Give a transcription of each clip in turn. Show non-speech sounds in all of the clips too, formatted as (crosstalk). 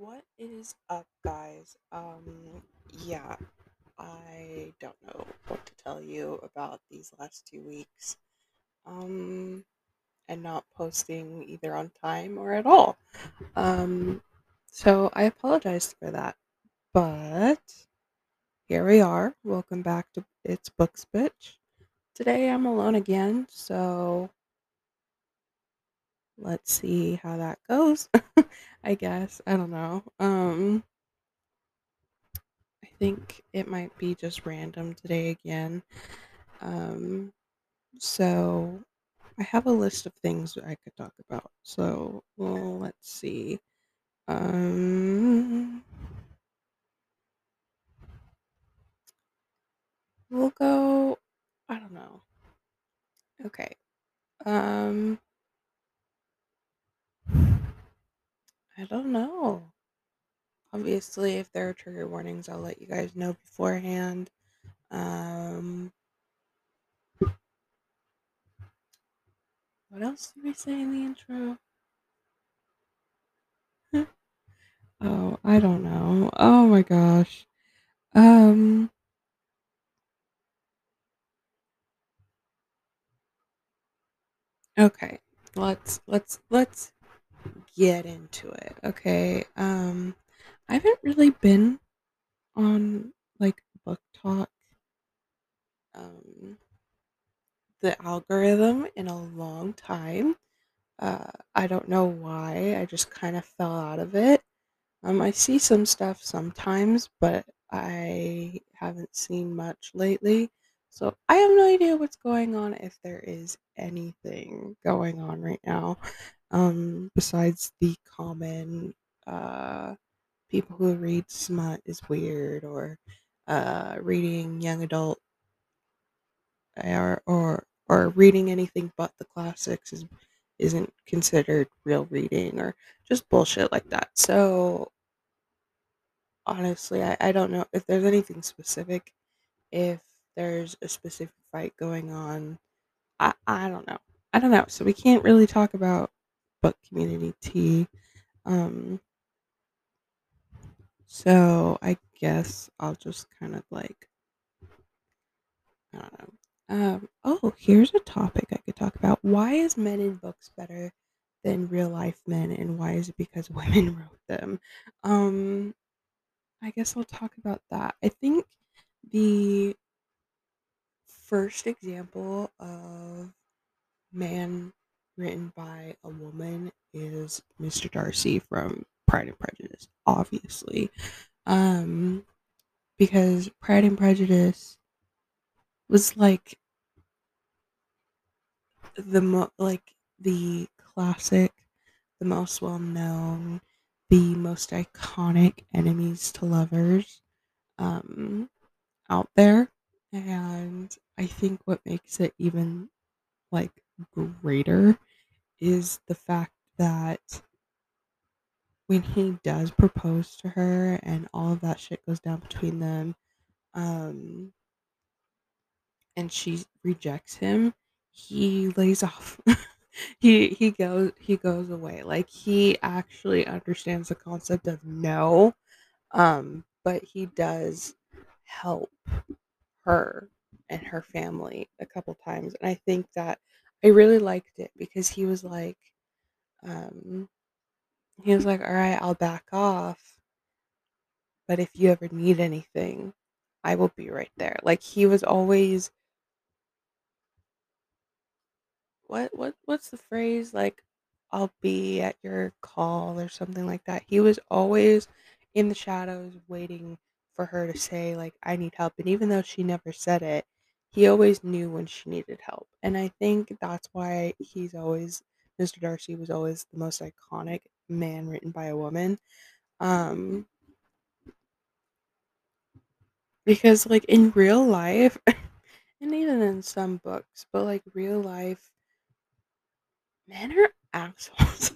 What is up, guys? Um, yeah, I don't know what to tell you about these last two weeks. Um, and not posting either on time or at all. Um, so I apologize for that. But here we are. Welcome back to It's Books Bitch. Today I'm alone again, so let's see how that goes. (laughs) I guess. I don't know. Um I think it might be just random today again. Um so I have a list of things I could talk about. So, well, let's see. Um we'll go I don't know. Okay. Um I don't know. Obviously, if there are trigger warnings, I'll let you guys know beforehand. Um, what else did we say in the intro? oh, I don't know. Oh my gosh. Um, okay. Let's let's let's get into it. Okay. Um, I haven't really been on like book talk Um, the algorithm in a long time. Uh, I don't know why. I just kind of fell out of it. Um, I see some stuff sometimes, but I haven't seen much lately. So I have no idea what's going on if there is anything going on right now. Um, besides the common uh, people who read smut is weird or uh, reading young adult or, or or reading anything but the classics is isn't considered real reading or just bullshit like that. So honestly, I, I don't know if there's anything specific, if there's a specific fight going on. I, I don't know. I don't know. So we can't really talk about book community tea. Um, so I guess I'll just kind of like, I don't know. Um, oh, here's a topic I could talk about. Why is men in books better than real life men, and why is it because (laughs) women wrote them? Um, I guess I'll talk about that. I think the first example of man written by a woman is Mr. Darcy from Pride and Prejudice, obviously. Um, because Pride and Prejudice was like the mo- like the classic, the most well known, the most iconic enemies to lovers um, out there. And I think what makes it even like greater is the fact that when he does propose to her and all of that shit goes down between them, um, and she rejects him, he lays off. (laughs) he he goes he goes away. Like he actually understands the concept of no, um, but he does help her and her family a couple times, and I think that I really liked it because he was like, um, he was like, "All right, I'll back off, but if you ever need anything, I will be right there." Like he was always what what what's the phrase like I'll be at your call or something like that. He was always in the shadows waiting for her to say like I need help and even though she never said it, he always knew when she needed help. And I think that's why he's always Mr. Darcy was always the most iconic man written by a woman. Um because like in real life (laughs) and even in some books, but like real life men are assholes.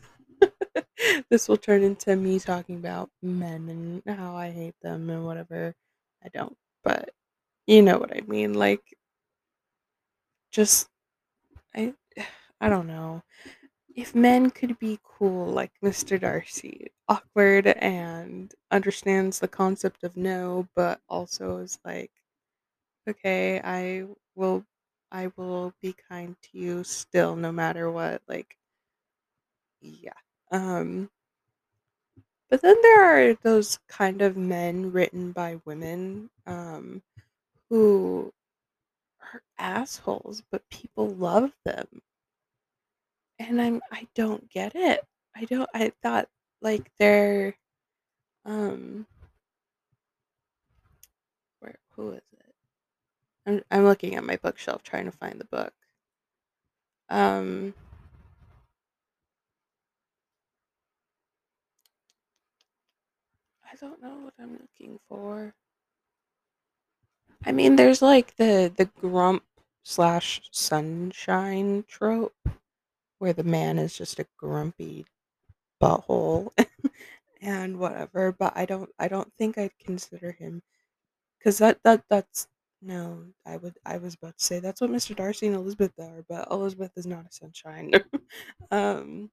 (laughs) this will turn into me talking about men and how I hate them and whatever. I don't, but you know what I mean. Like, just I, I don't know. if men could be cool like Mr. Darcy, awkward and understands the concept of no, but also is like, okay, I will I will be kind to you still no matter what. Like, yeah. Um but then there are those kind of men written by women um who are assholes, but people love them. And I'm I don't get it. I don't I thought like they're um where who is it? I'm I'm looking at my bookshelf trying to find the book. Um I don't know what I'm looking for. I mean there's like the the grump slash sunshine trope where the man is just a grumpy butthole (laughs) and whatever, but I don't I don't think I'd consider him 'cause that that that's no, I would I was about to say that's what Mr. Darcy and Elizabeth are, but Elizabeth is not a sunshine. (laughs) Um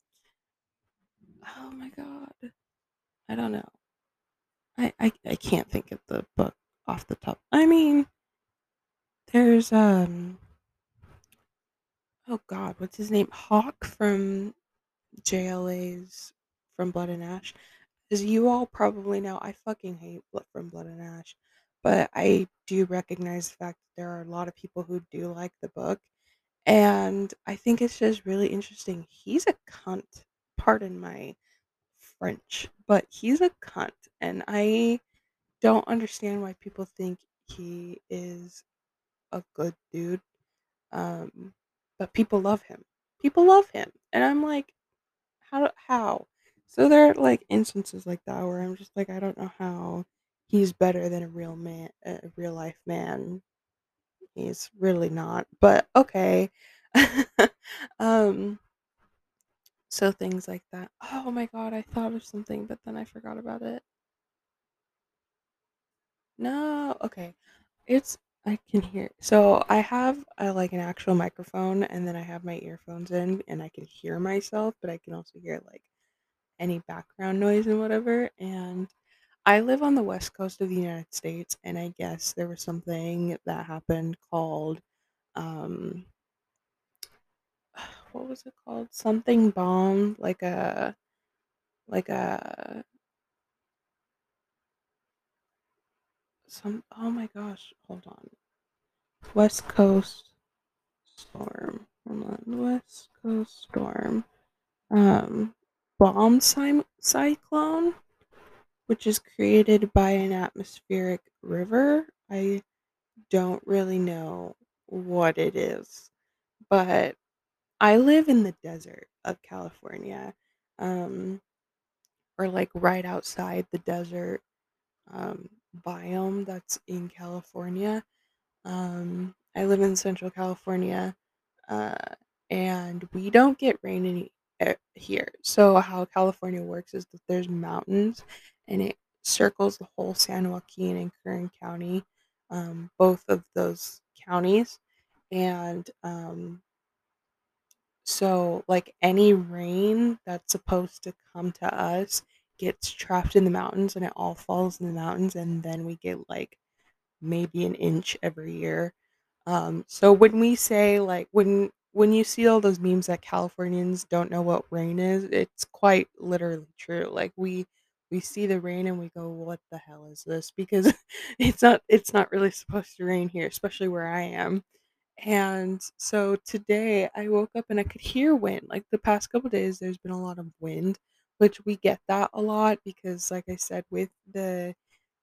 Oh my god. I don't know. I I I can't think of the book off the top. I mean, there's, um oh god, what's his name? Hawke from JLA's From Blood and Ash. As you all probably know, I fucking hate From Blood and Ash, but I do recognize the fact that there are a lot of people who do like the book, and I think it's just really interesting. He's a cunt, pardon my French, but he's a cunt, and I don't understand why people think he is a good dude. Um, but people love him. People love him, and I'm like, how? How? So there are like instances like that where I'm just like, I don't know how he's better than a real man, a real life man. He's really not, but okay. (laughs) um, so things like that. Oh my god, I thought of something, but then I forgot about it. No, okay. It's I can hear. So I have a, like an actual microphone, and then I have my earphones in, and I can hear myself, but I can also hear like any background noise and whatever. And I live on the west coast of the United States, and I guess there was something that happened called um (sighs) what was it called? Something bomb, like a like a some oh my gosh, hold on. West Coast storm. Hold on. West Coast storm. Um bomb cy- cyclone, which is created by an atmospheric river. I don't really know what it is, but I live in the desert of California. Um or like right outside the desert um biome that's in California. Um, I live in Central California, uh, and we don't get rain any eh, here. So how California works is that there's mountains, and it circles the whole San Joaquin and Kern County, um, both of those counties, and um, so like any rain that's supposed to come to us gets trapped in the mountains, and it all falls in the mountains, and then we get like maybe an inch every year. Um, so when we say like when when you see all those memes that Californians don't know what rain is, it's quite literally true. Like we we see the rain and we go, "What the hell is this?" Because (laughs) it's not it's not really supposed to rain here, especially where I am. And so today I woke up and I could hear wind. Like the past couple days, there's been a lot of wind, which we get that a lot because, like I said, with the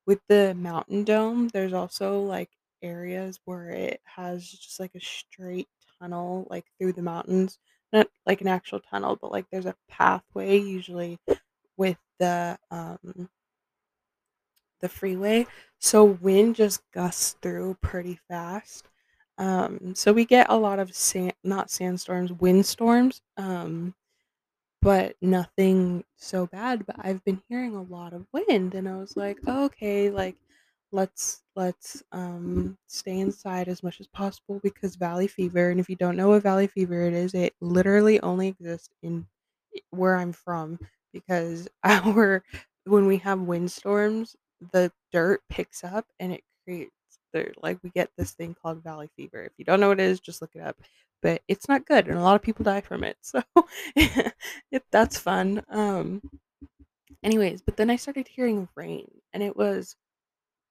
with the mountain dome, there's also, like, areas where it has just, like, a straight tunnel, like, through the mountains. Not like an actual tunnel, but, like, there's a pathway usually with the, um the freeway, so wind just gusts through pretty fast. Um, so we get a lot of sand not sandstorms, windstorms, um, but nothing so bad, but I've been hearing a lot of wind, and I was like, (laughs) "Okay," like let's let's um stay inside as much as possible because valley fever and if you don't know what valley fever it is it literally only exists in where i'm from because (laughs) our when we have windstorms the dirt picks up and it creates the like we get this thing called valley fever. If you don't know what it is just look it up but it's not good and a lot of people die from it so (laughs) that's fun um anyways but then i started hearing rain and it was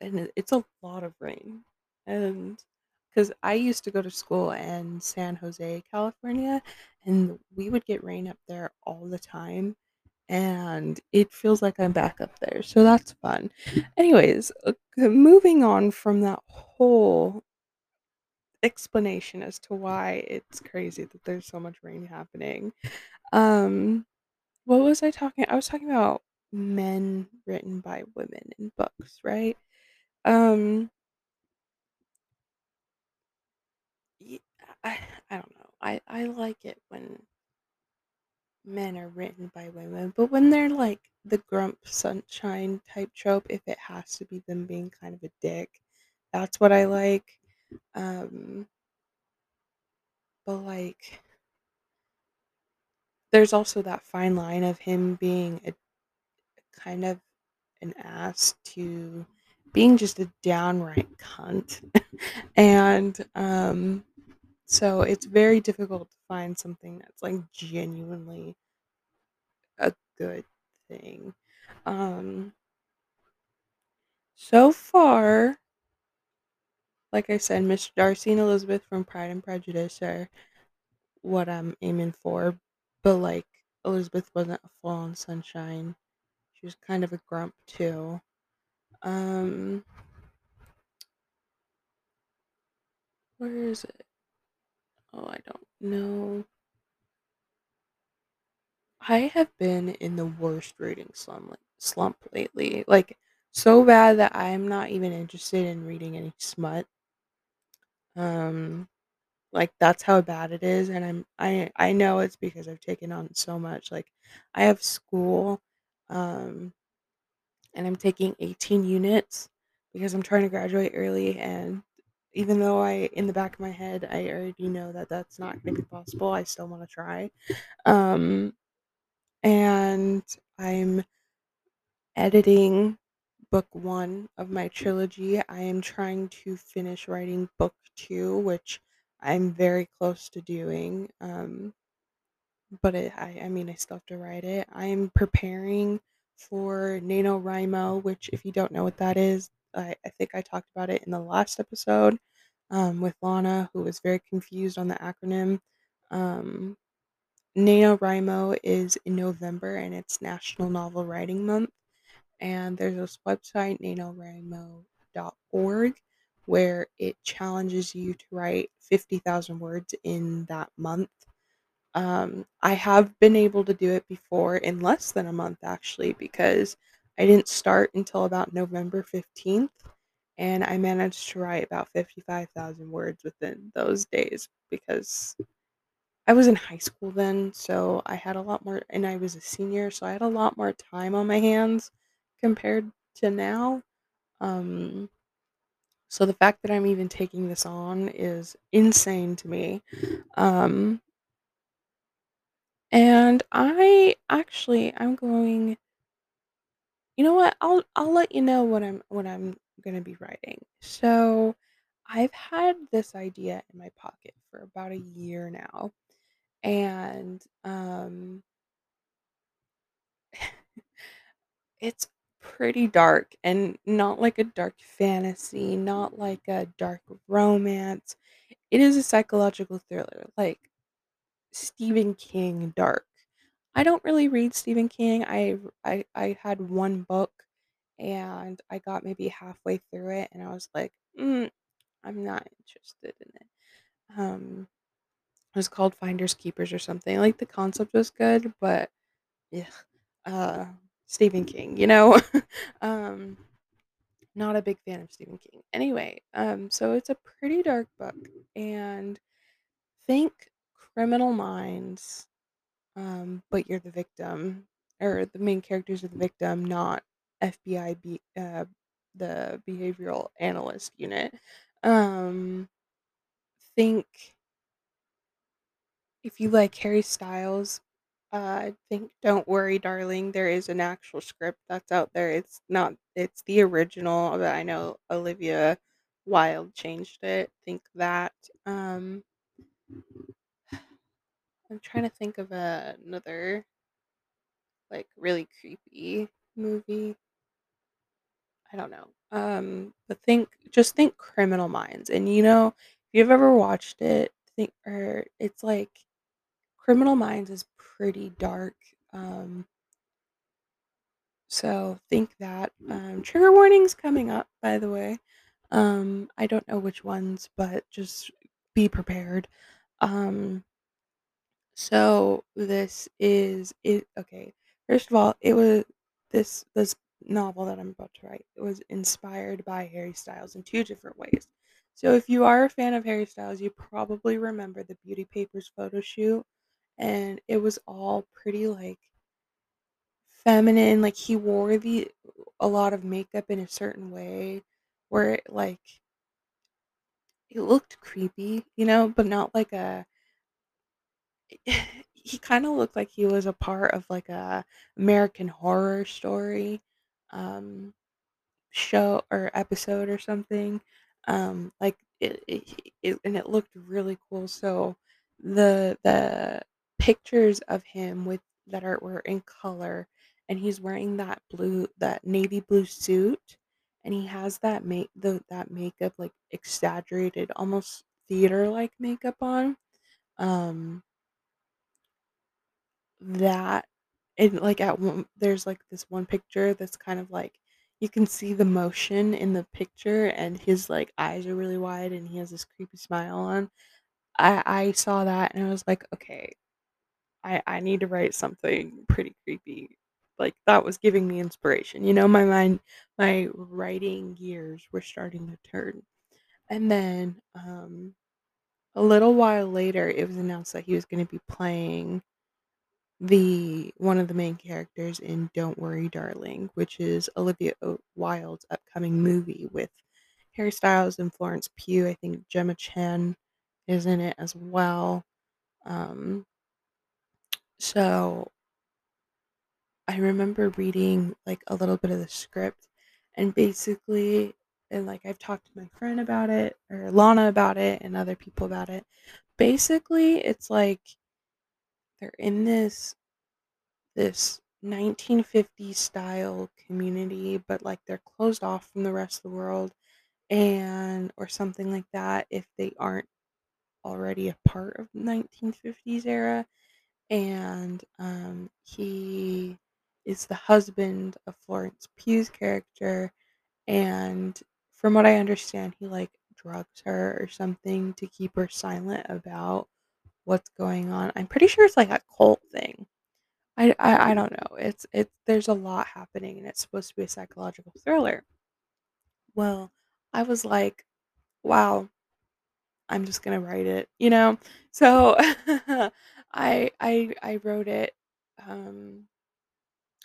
and it's a lot of rain. And because I used to go to school in San Jose, California, and we would get rain up there all the time. And it feels like I'm back up there. So that's fun. Anyways, uh, moving on from that whole explanation as to why it's crazy that there's so much rain happening. Um, what was I talking? I was talking about men written by women in books, right? Um, I I don't know. I I like it when men are written by women, but when they're like the grump sunshine type trope, if it has to be them being kind of a dick, that's what I like. Um, but like there's also that fine line of him being a kind of an ass to being just a downright cunt. (laughs) and um so it's very difficult to find something that's like genuinely a good thing. Um, so far, like I said, Miss Darcy and Elizabeth from Pride and Prejudice are what I'm aiming for. But like Elizabeth wasn't a full on sunshine. She was kind of a grump too. Um, where is it? Oh, I don't know. I have been in the worst reading slump slump lately. Like so bad that I'm not even interested in reading any smut. Um Like, that's how bad it is, and I'm I I know it's because I've taken on so much, like, I have school, um, and I'm taking 18 units because I'm trying to graduate early, and even though I in the back of my head, I already know that that's not gonna be possible, I still wanna try. Um, and I'm editing book 1 of my trilogy. I am trying to finish writing book 2, which I'm very close to doing, um but it, I, I mean, I still have to write it. I am preparing for NaNoWriMo, which, if you don't know what that is, I, I think I talked about it in the last episode um, with Lana, who was very confused on the acronym. Um, NaNoWriMo is in November and it's National Novel Writing Month. And there's this website, nanowrimo.org, where it challenges you to write 50,000 words in that month. Um, I have been able to do it before in less than a month actually because I didn't start until about November 15th and I managed to write about 55,000 words within those days because I was in high school then, so I had a lot more and I was a senior, so I had a lot more time on my hands compared to now. Um, so the fact that I'm even taking this on is insane to me. Um, And I actually I'm going you know what? I'll I'll let you know what I'm what I'm gonna be writing. So I've had this idea in my pocket for about a year now. And um (laughs) it's pretty dark and not like a dark fantasy, not like a dark romance. It is a psychological thriller, like Stephen King dark. I don't really read Stephen King. I I I had one book and I got maybe halfway through it and I was like, mm, I'm not interested in it. Um, it was called Finders Keepers or something. Like the concept was good, but yeah, uh, Stephen King, you know, (laughs) um, not a big fan of Stephen King. Anyway, um, so it's a pretty dark book and think Criminal Minds um, but you're the victim, or the main characters are the victim, not FBI be- uh, the behavioral analyst unit. Um, think if you like Harry Styles, I think "Don't Worry, Darling," there is an actual script that's out there. It's not it's the original, but I know Olivia Wilde changed it. Think that. Um, I'm trying to think of another like really creepy movie. I don't know. Um, but think just think Criminal Minds, and you know, if you've ever watched it, think or it's like Criminal Minds is pretty dark. Um, so think that. Um, trigger warnings coming up, by the way. Um, I don't know which ones, but just be prepared. Um, so this is it. Okay, first of all, it was this this novel that I'm about to write. It was inspired by Harry Styles in two different ways. So if you are a fan of Harry Styles, you probably remember the Beauty Papers photo shoot, and it was all pretty like feminine. Like he wore the a lot of makeup in a certain way, where it like it looked creepy, you know, but not like a (laughs) he kind of looked like he was a part of like a American Horror Story um, show or episode or something. Um, like it, it, it, and it looked really cool. So the the pictures of him with that are were in color, and he's wearing that blue that navy blue suit, and he has that make the that makeup like exaggerated, almost theater like makeup on. Um, that and, like, at one there's, like, this one picture that's kind of, like you can see the motion in the picture, and his, like, eyes are really wide, and he has this creepy smile on. I I saw that, and I was like, "Okay, I I need to write something pretty creepy." Like, that was giving me inspiration, you know, my mind my writing gears were starting to turn. And then, um, a little while later, it was announced that he was gonna be playing the one of the main characters in Don't Worry, Darling, which is Olivia Wilde's upcoming movie with Harry Styles and Florence Pugh. I think Gemma Chan is in it as well. Um, so I remember reading like a little bit of the script, and basically, and like I've talked to my friend about it, or Lana about it, and other people about it. Basically, it's like they're in this this 1950s style community, but like they're closed off from the rest of the world and or something like that if they aren't already a part of 1950s era and um he is the husband of Florence Pugh's character and from what I understand he like drugs her or something to keep her silent about what's going on. I'm pretty sure it's like a cult thing. I, I I don't know. It's it's there's a lot happening and it's supposed to be a psychological thriller. Well, I was like, wow, I'm just gonna write it, you know? So (laughs) I I I wrote it. Um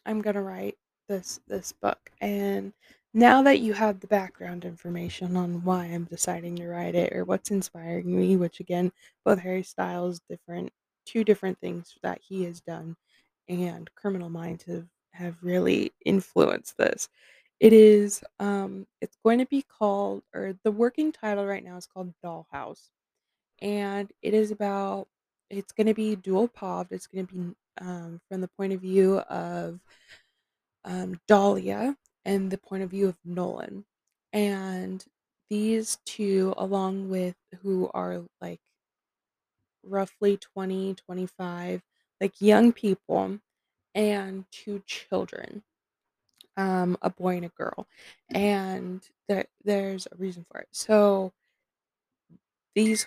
I'm gonna write this this book and now that you have the background information on why I'm deciding to write it or what's inspiring me, which again, both Harry Styles different two different things that he has done and Criminal Minds have have really influenced this. It is um it's going to be called or the working title right now is called Dollhouse and it is about it's going to be dual pov it's going to be um, from the point of view of um, Dahlia and the point of view of Nolan. And these two, along with who are like roughly 20, 25, like young people, and two children, um, a boy and a girl. And there, there's a reason for it. So these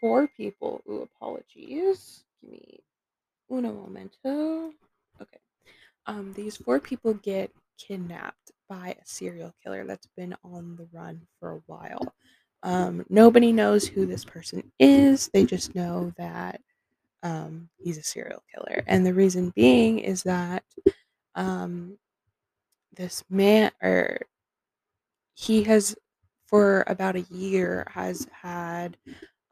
four people, ooh, apologies. Give me uno momento. Okay. Um, these four people get kidnapped by a serial killer that's been on the run for a while. Um, nobody knows who this person is. They just know that um, he's a serial killer, and the reason being is that um, this man or he has for about a year has had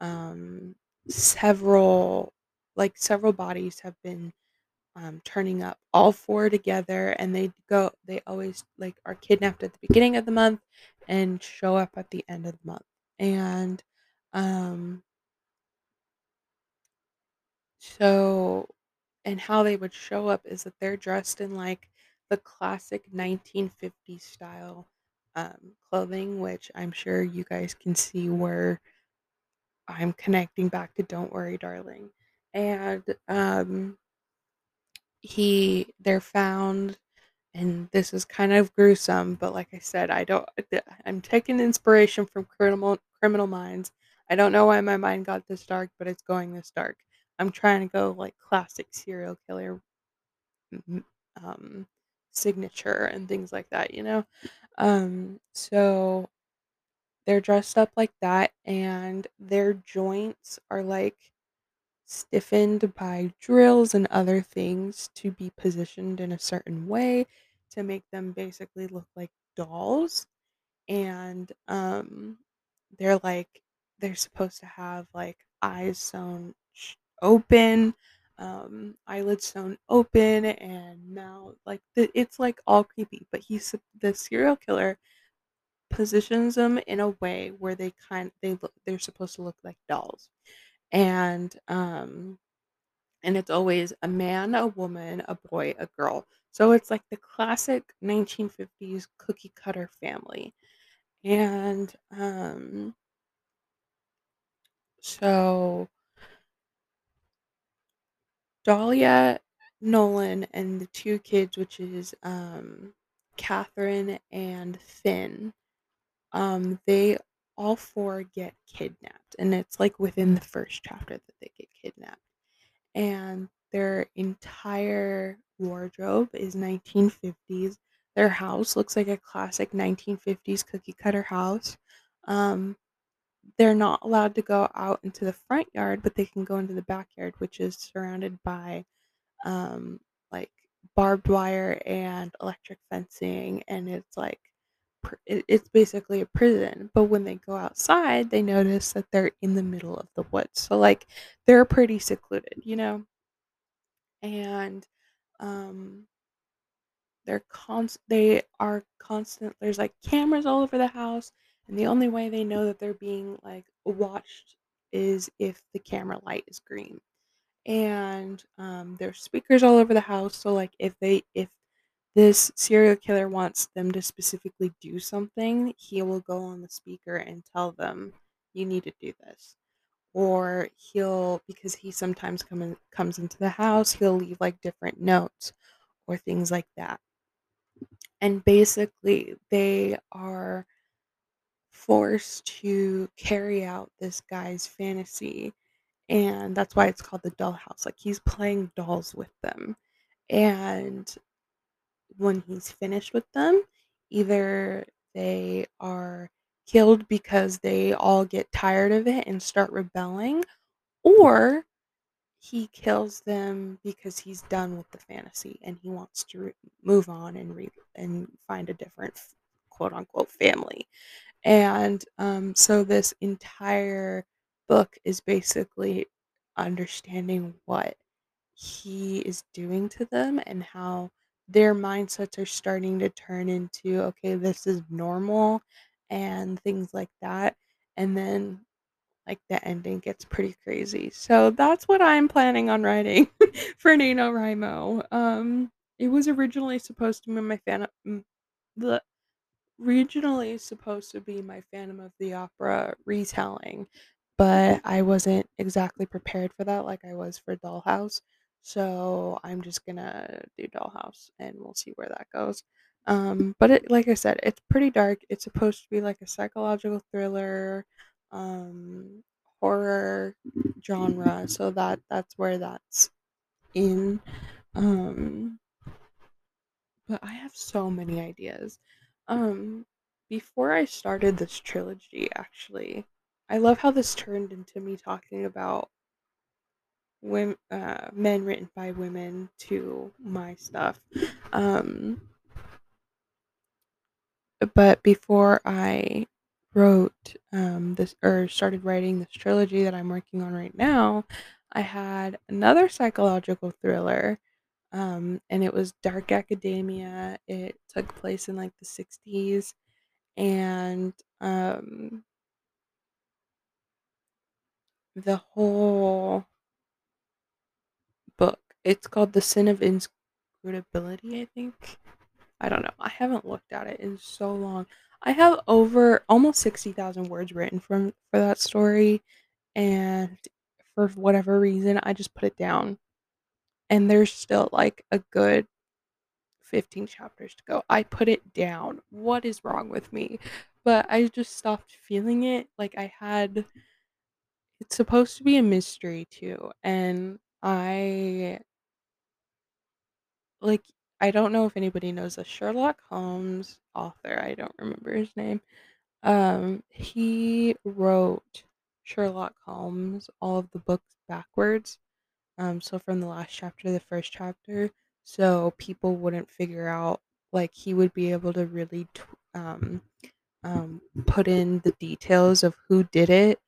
um several like several bodies have been um turning up all four together and they go they always like are kidnapped at the beginning of the month and show up at the end of the month. And um so and how they would show up is that they're dressed in like the classic 1950s style um, clothing, which I'm sure you guys can see where I'm connecting back to Don't Worry, Darling. And um, he, they're found, and this is kind of gruesome, but like I said, I don't, I'm taking inspiration from Criminal Criminal Minds. I don't know why my mind got this dark, but it's going this dark. I'm trying to go like classic serial killer um, signature and things like that, you know? Um, so they're dressed up like that, and their joints are like stiffened by drills and other things to be positioned in a certain way to make them basically look like dolls. And um, they're like they're supposed to have like eyes sewn open, um, eyelids sewn open, and mouth like the, it's like all creepy. But he's the serial killer positions them in a way where they kind they look they're supposed to look like dolls, and um and it's always a man, a woman, a boy, a girl. So it's like the classic 1950s cookie cutter family. And um so Dahlia, Nolan, and the two kids, which is um, Catherine and Finn, um, they all four get kidnapped, and it's like within the first chapter that they get kidnapped, and their entire wardrobe is 1950s. Their house looks like a classic 1950s cookie cutter house. Um, they're not allowed to go out into the front yard, but they can go into the backyard, which is surrounded by um, like barbed wire and electric fencing, and it's like it's basically a prison. But when they go outside, they notice that they're in the middle of the woods, so like they're pretty secluded, you know. And um, they're const they are constant. There's like cameras all over the house, and the only way they know that they're being like watched is if the camera light is green and um, there's speakers all over the house. So like if they if this serial killer wants them to specifically do something, he will go on the speaker and tell them you need to do this. Or he'll because he sometimes come in, comes into the house, he'll leave like different notes or things like that. And basically they are forced to carry out this guy's fantasy and that's why it's called the dollhouse. Like he's playing dolls with them. And when he's finished with them, either they are killed because they all get tired of it and start rebelling, or he kills them because he's done with the fantasy and he wants to re- move on and re- and find a different quote unquote family. And um, so this entire book is basically understanding what he is doing to them and how their mindsets are starting to turn into, okay, this is normal and things like that. And then like the ending gets pretty crazy. So that's what I'm planning on writing (laughs) for NaNoWriMo. Um, it was originally supposed to be my fan. The Regionally supposed to be my Phantom of the Opera retelling, but I wasn't exactly prepared for that like I was for Dollhouse. So I'm just gonna do Dollhouse and we'll see where that goes. Um, but it, like I said, it's pretty dark. It's supposed to be like a psychological thriller, um, horror genre. So that that's where that's in. Um, but I have so many ideas. Um, before I started this trilogy, actually, I love how this turned into me talking about women, uh, men written by women to my stuff. Um, but before I wrote um, this or started writing this trilogy that I'm working on right now, I had another psychological thriller, um, and it was Dark Academia. It took place in like the 60s, and um, the whole it's called The Sin of Inscrutability, I think. I don't know. I haven't looked at it in so long. I have over almost 60,000 words written from for that story and for whatever reason I just put it down. And there's still like a good 15 chapters to go. I put it down. What is wrong with me? But I just stopped feeling it. Like I had it's supposed to be a mystery too and I like I don't know if anybody knows a Sherlock Holmes author. I don't remember his name. Um, he wrote Sherlock Holmes all of the books backwards. Um, so from the last chapter to the first chapter, so people wouldn't figure out. Like he would be able to really t- um, um, put in the details of who did it.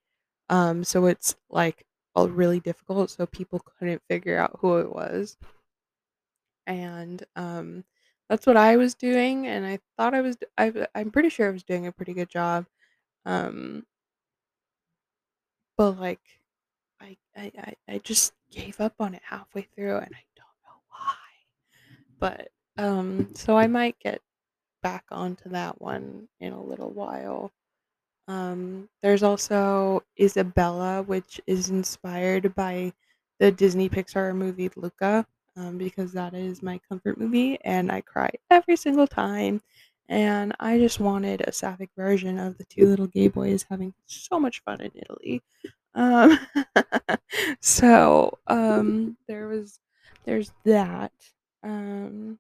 Um, so it's like all really difficult, so people couldn't figure out who it was and um, that's what I was doing, and I thought I was. I, I'm pretty sure I was doing a pretty good job. Um, but like, I, I I just gave up on it halfway through, and I don't know why. But um, so I might get back onto that one in a little while. Um, there's also Isabella, which is inspired by the Disney Pixar movie Luca, um, because that is my comfort movie, and I cry every single time. And I just wanted a sapphic version of the two little gay boys having so much fun in Italy. Um, (laughs) so um, there was, there's that. Um,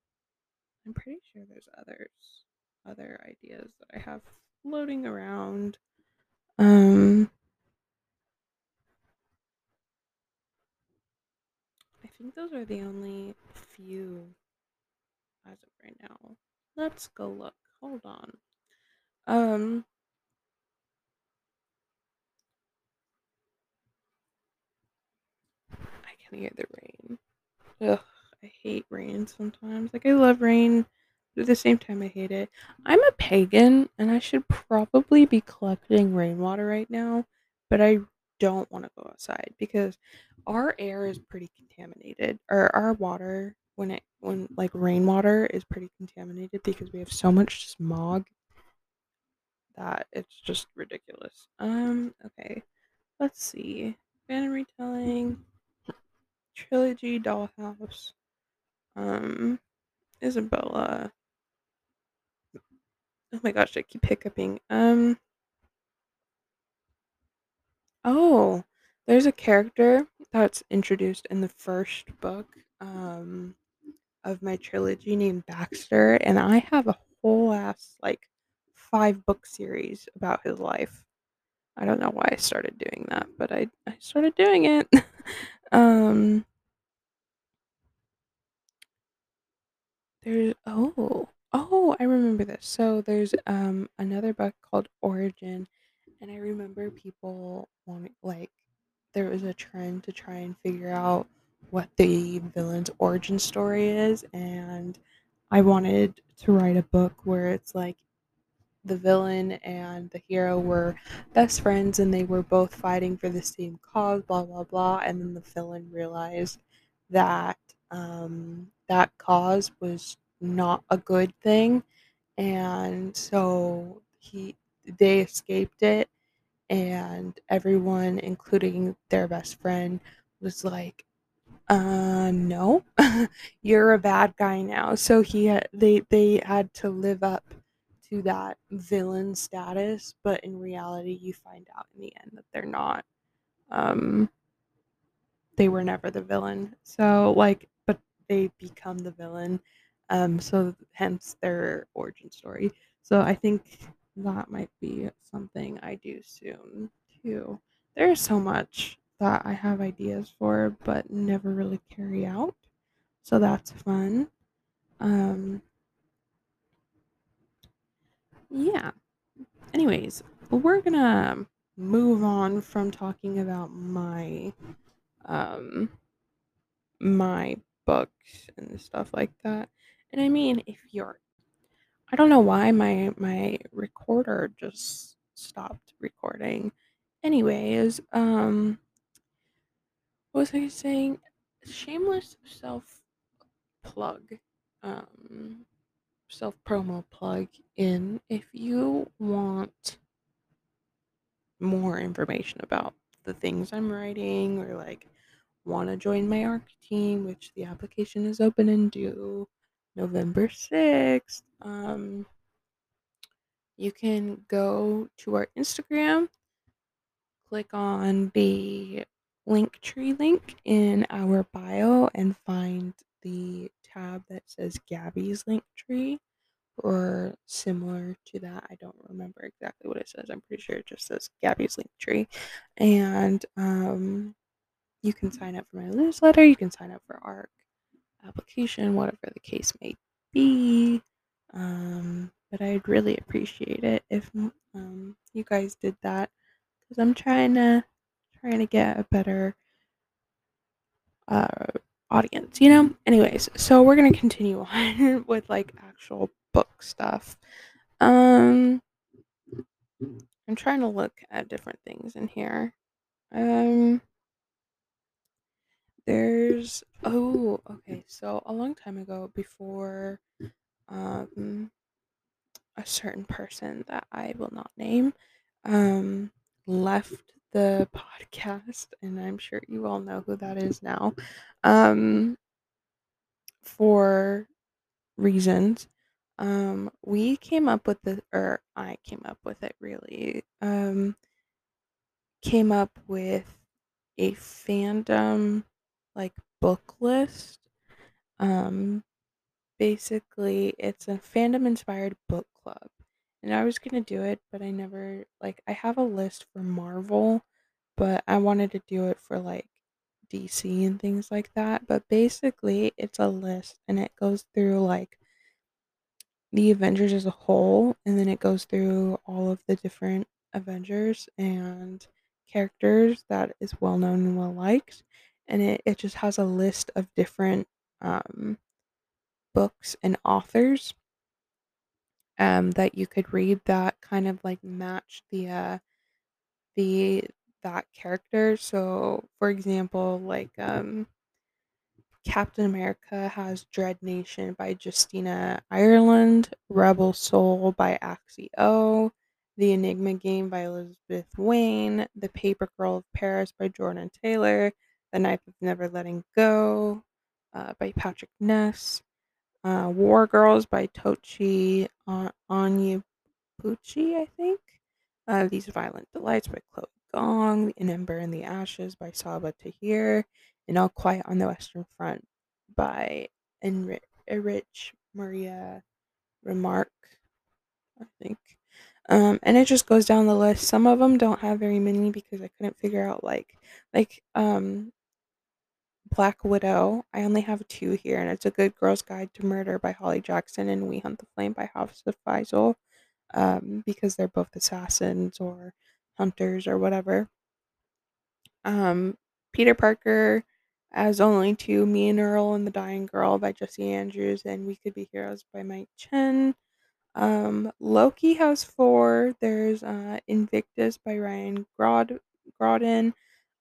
I'm pretty sure there's others, other ideas that I have floating around. Um, think those are the only few as of right now. Let's go look. Hold on. Um, I can hear the rain. Ugh, I hate rain sometimes. Like I love rain, but at the same time I hate it. I'm a pagan and I should probably be collecting rainwater right now, but I don't want to go outside because our air is pretty contaminated. Or our water when it when like rainwater is pretty contaminated because we have so much smog that it's just ridiculous. Um, okay. Let's see. Fan retelling, trilogy, dollhouse, um, Isabella. Oh my gosh, I keep hiccuping. Um, oh, there's a character that's introduced in the first book, um, of my trilogy named Baxter, and I have a whole ass like five book series about his life. I don't know why I started doing that, but I I started doing it. (laughs) um there's oh oh I remember this. So there's um another book called Origin, and I remember people wanting like there was a trend to try and figure out what the villain's origin story is, and I wanted to write a book where it's like the villain and the hero were best friends and they were both fighting for the same cause, blah blah blah. And then the villain realized that um, that cause was not a good thing, and so he they escaped it, and everyone, including their best friend, was like, uh, no, (laughs) you're a bad guy now. So he had, they they had to live up to that villain status, but in reality, you find out in the end that they're not. Um, they were never the villain. So like, but they become the villain. Um, so hence their origin story. So I think that might be something I do soon too. There's so much that I have ideas for, but never really carry out. So that's fun. Um, yeah. Anyways, we're gonna move on from talking about my um my books and stuff like that. And I mean, if you're I don't know why my my recorder just stopped recording. Anyways, um what was I saying? Shameless self plug. Um self promo plug in if you want more information about the things I'm writing or like want to join my ARC team, which the application is open and due November 6th. Um, you can go to our Instagram, click on the link tree link in our bio, and find the tab that says Gabby's link tree or similar to that. I don't remember exactly what it says. I'm pretty sure it just says Gabby's link tree. And um, you can sign up for my newsletter, you can sign up for ARC application, whatever the case may be. Um, but I'd really appreciate it if um, you guys did that because I'm trying to trying to get a better uh, audience, you know. Anyways, so we're gonna continue (laughs) on with like actual book stuff. Um, I'm trying to look at different things in here. Um, there's oh, okay. So a long time ago, before um a certain person that I will not name um left the podcast, and I'm sure you all know who that is now. Um, for reasons. Um, we came up with the, or I came up with it really. Um, came up with a fandom like book list. Um, basically, it's a fandom inspired book club. And I was gonna do it, but I never like I have a list for Marvel, but I wanted to do it for like DC and things like that. But basically, it's a list and it goes through like the Avengers as a whole, and then it goes through all of the different Avengers and characters that is well known and well liked. And it, it just has a list of different um, books and authors um, that you could read that kind of like match the uh, the that character. So, for example, like um, Captain America has Dread Nation by Justina Ireland, Rebel Seoul by Axie O, The Enigma Game by Elizabeth Wayne, The Paper Girl of Paris by Jordyn Taylor, The Knife of Never Letting Go uh, by Patrick Ness, uh, War Girls by Tochi Onyebuchi, I think. Uh, These Violent Delights by Chloe Gong, An Ember in the Ashes by Sabaa Tahir, and All Quiet on the Western Front by Enri- Erich Maria Remarque, I think. Um, and it just goes down the list. Some of them don't have very many because I couldn't figure out like like um Black Widow. I only have two here, and it's a Good Girl's Guide to Murder by Holly Jackson and We Hunt the Flame by Hafsah Faizal, um, because they're both assassins or hunters or whatever. Um, Peter Parker as only two, Me and Earl and the Dying Girl by Jesse Andrews, and We Could Be Heroes by Mike Chen. Um, Loki has four. There's uh, Invictus by Ryan Grod- Graudin,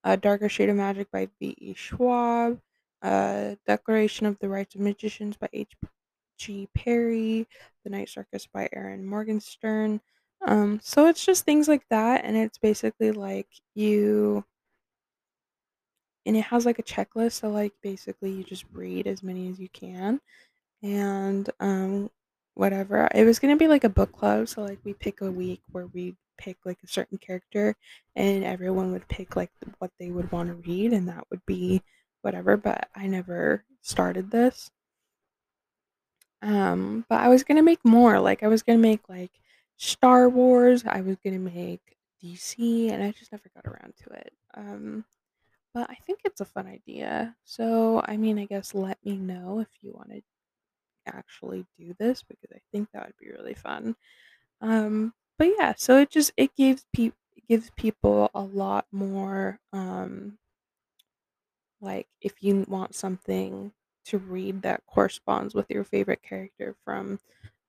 uh, Darker Shade of Magic by V.E. Schwab, uh, Declaration of the Rights of Magicians by H.G. Perry, The Night Circus by Erin Morgenstern. Um, so it's just things like that, and it's basically like you and it has like a checklist so like basically you just read as many as you can and um whatever it was to be like a book club so like we pick a week where we pick like a certain character and everyone would pick like what they would want to read and that would be whatever but i never started this um but i was to make more like i was to make like star wars i was to make dc and i just never got around to it um but I think it's a fun idea. So, I mean, I guess let me know if you want to actually do this because I think that would be really fun. Um, but yeah, so it just it gives peop gives people a lot more um like if you want something to read that corresponds with your favorite character from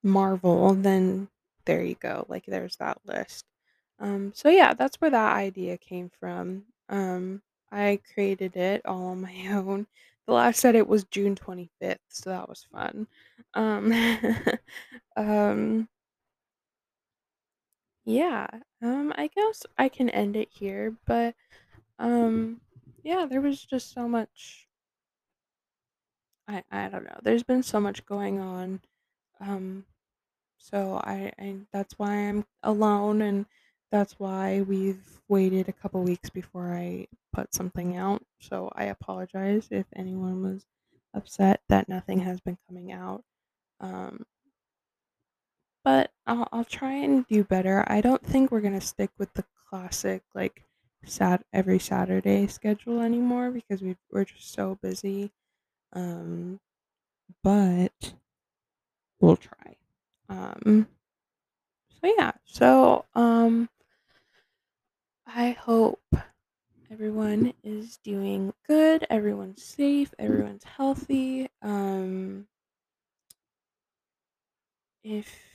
Marvel, then there you go. Like there's that list. Um, so yeah, that's where that idea came from. Um, I created it all on my (laughs) own. The last said it was June 25th, so that was fun. Um, (laughs) um, yeah, um, I guess I can end it here, but um, yeah, there was just so much. I I don't know. There's been so much going on. Um, So I, I that's why I'm alone and that's why we've waited a couple weeks before I put something out. So I apologize if anyone was upset that nothing has been coming out. Um, but I'll, I'll try and do better. I don't think we're gonna stick with the classic like sat every Saturday schedule anymore because we we're just so busy. Um, but we'll try. Um, so yeah. So um I hope everyone is doing good, everyone's safe, everyone's healthy. Um, if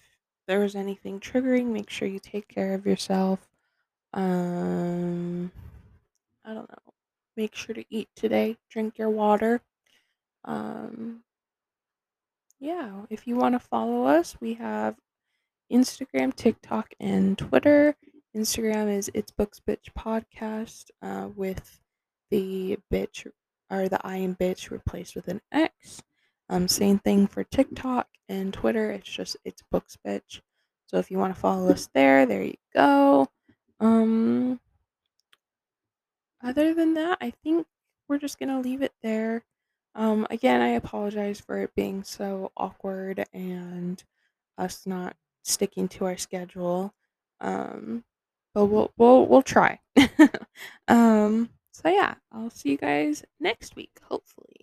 there was anything triggering, make sure you take care of yourself. Um, I don't know. Make sure to eat today, drink your water. Um, yeah, if you want to follow us, we have Instagram, TikTok, and Twitter. Instagram is It's Books Bitch Podcast uh, with the bitch or the I am bitch replaced with an X. Um, same thing for TikTok and Twitter. It's just It's Books Bitch. So if you want to follow us there, there you go. Um, other than that, I think we're just gonna leave it there. Um, again, I apologize for it being so awkward and us not sticking to our schedule. Um, but we'll we'll we'll try. (laughs) um, so yeah, I'll see you guys next week, hopefully.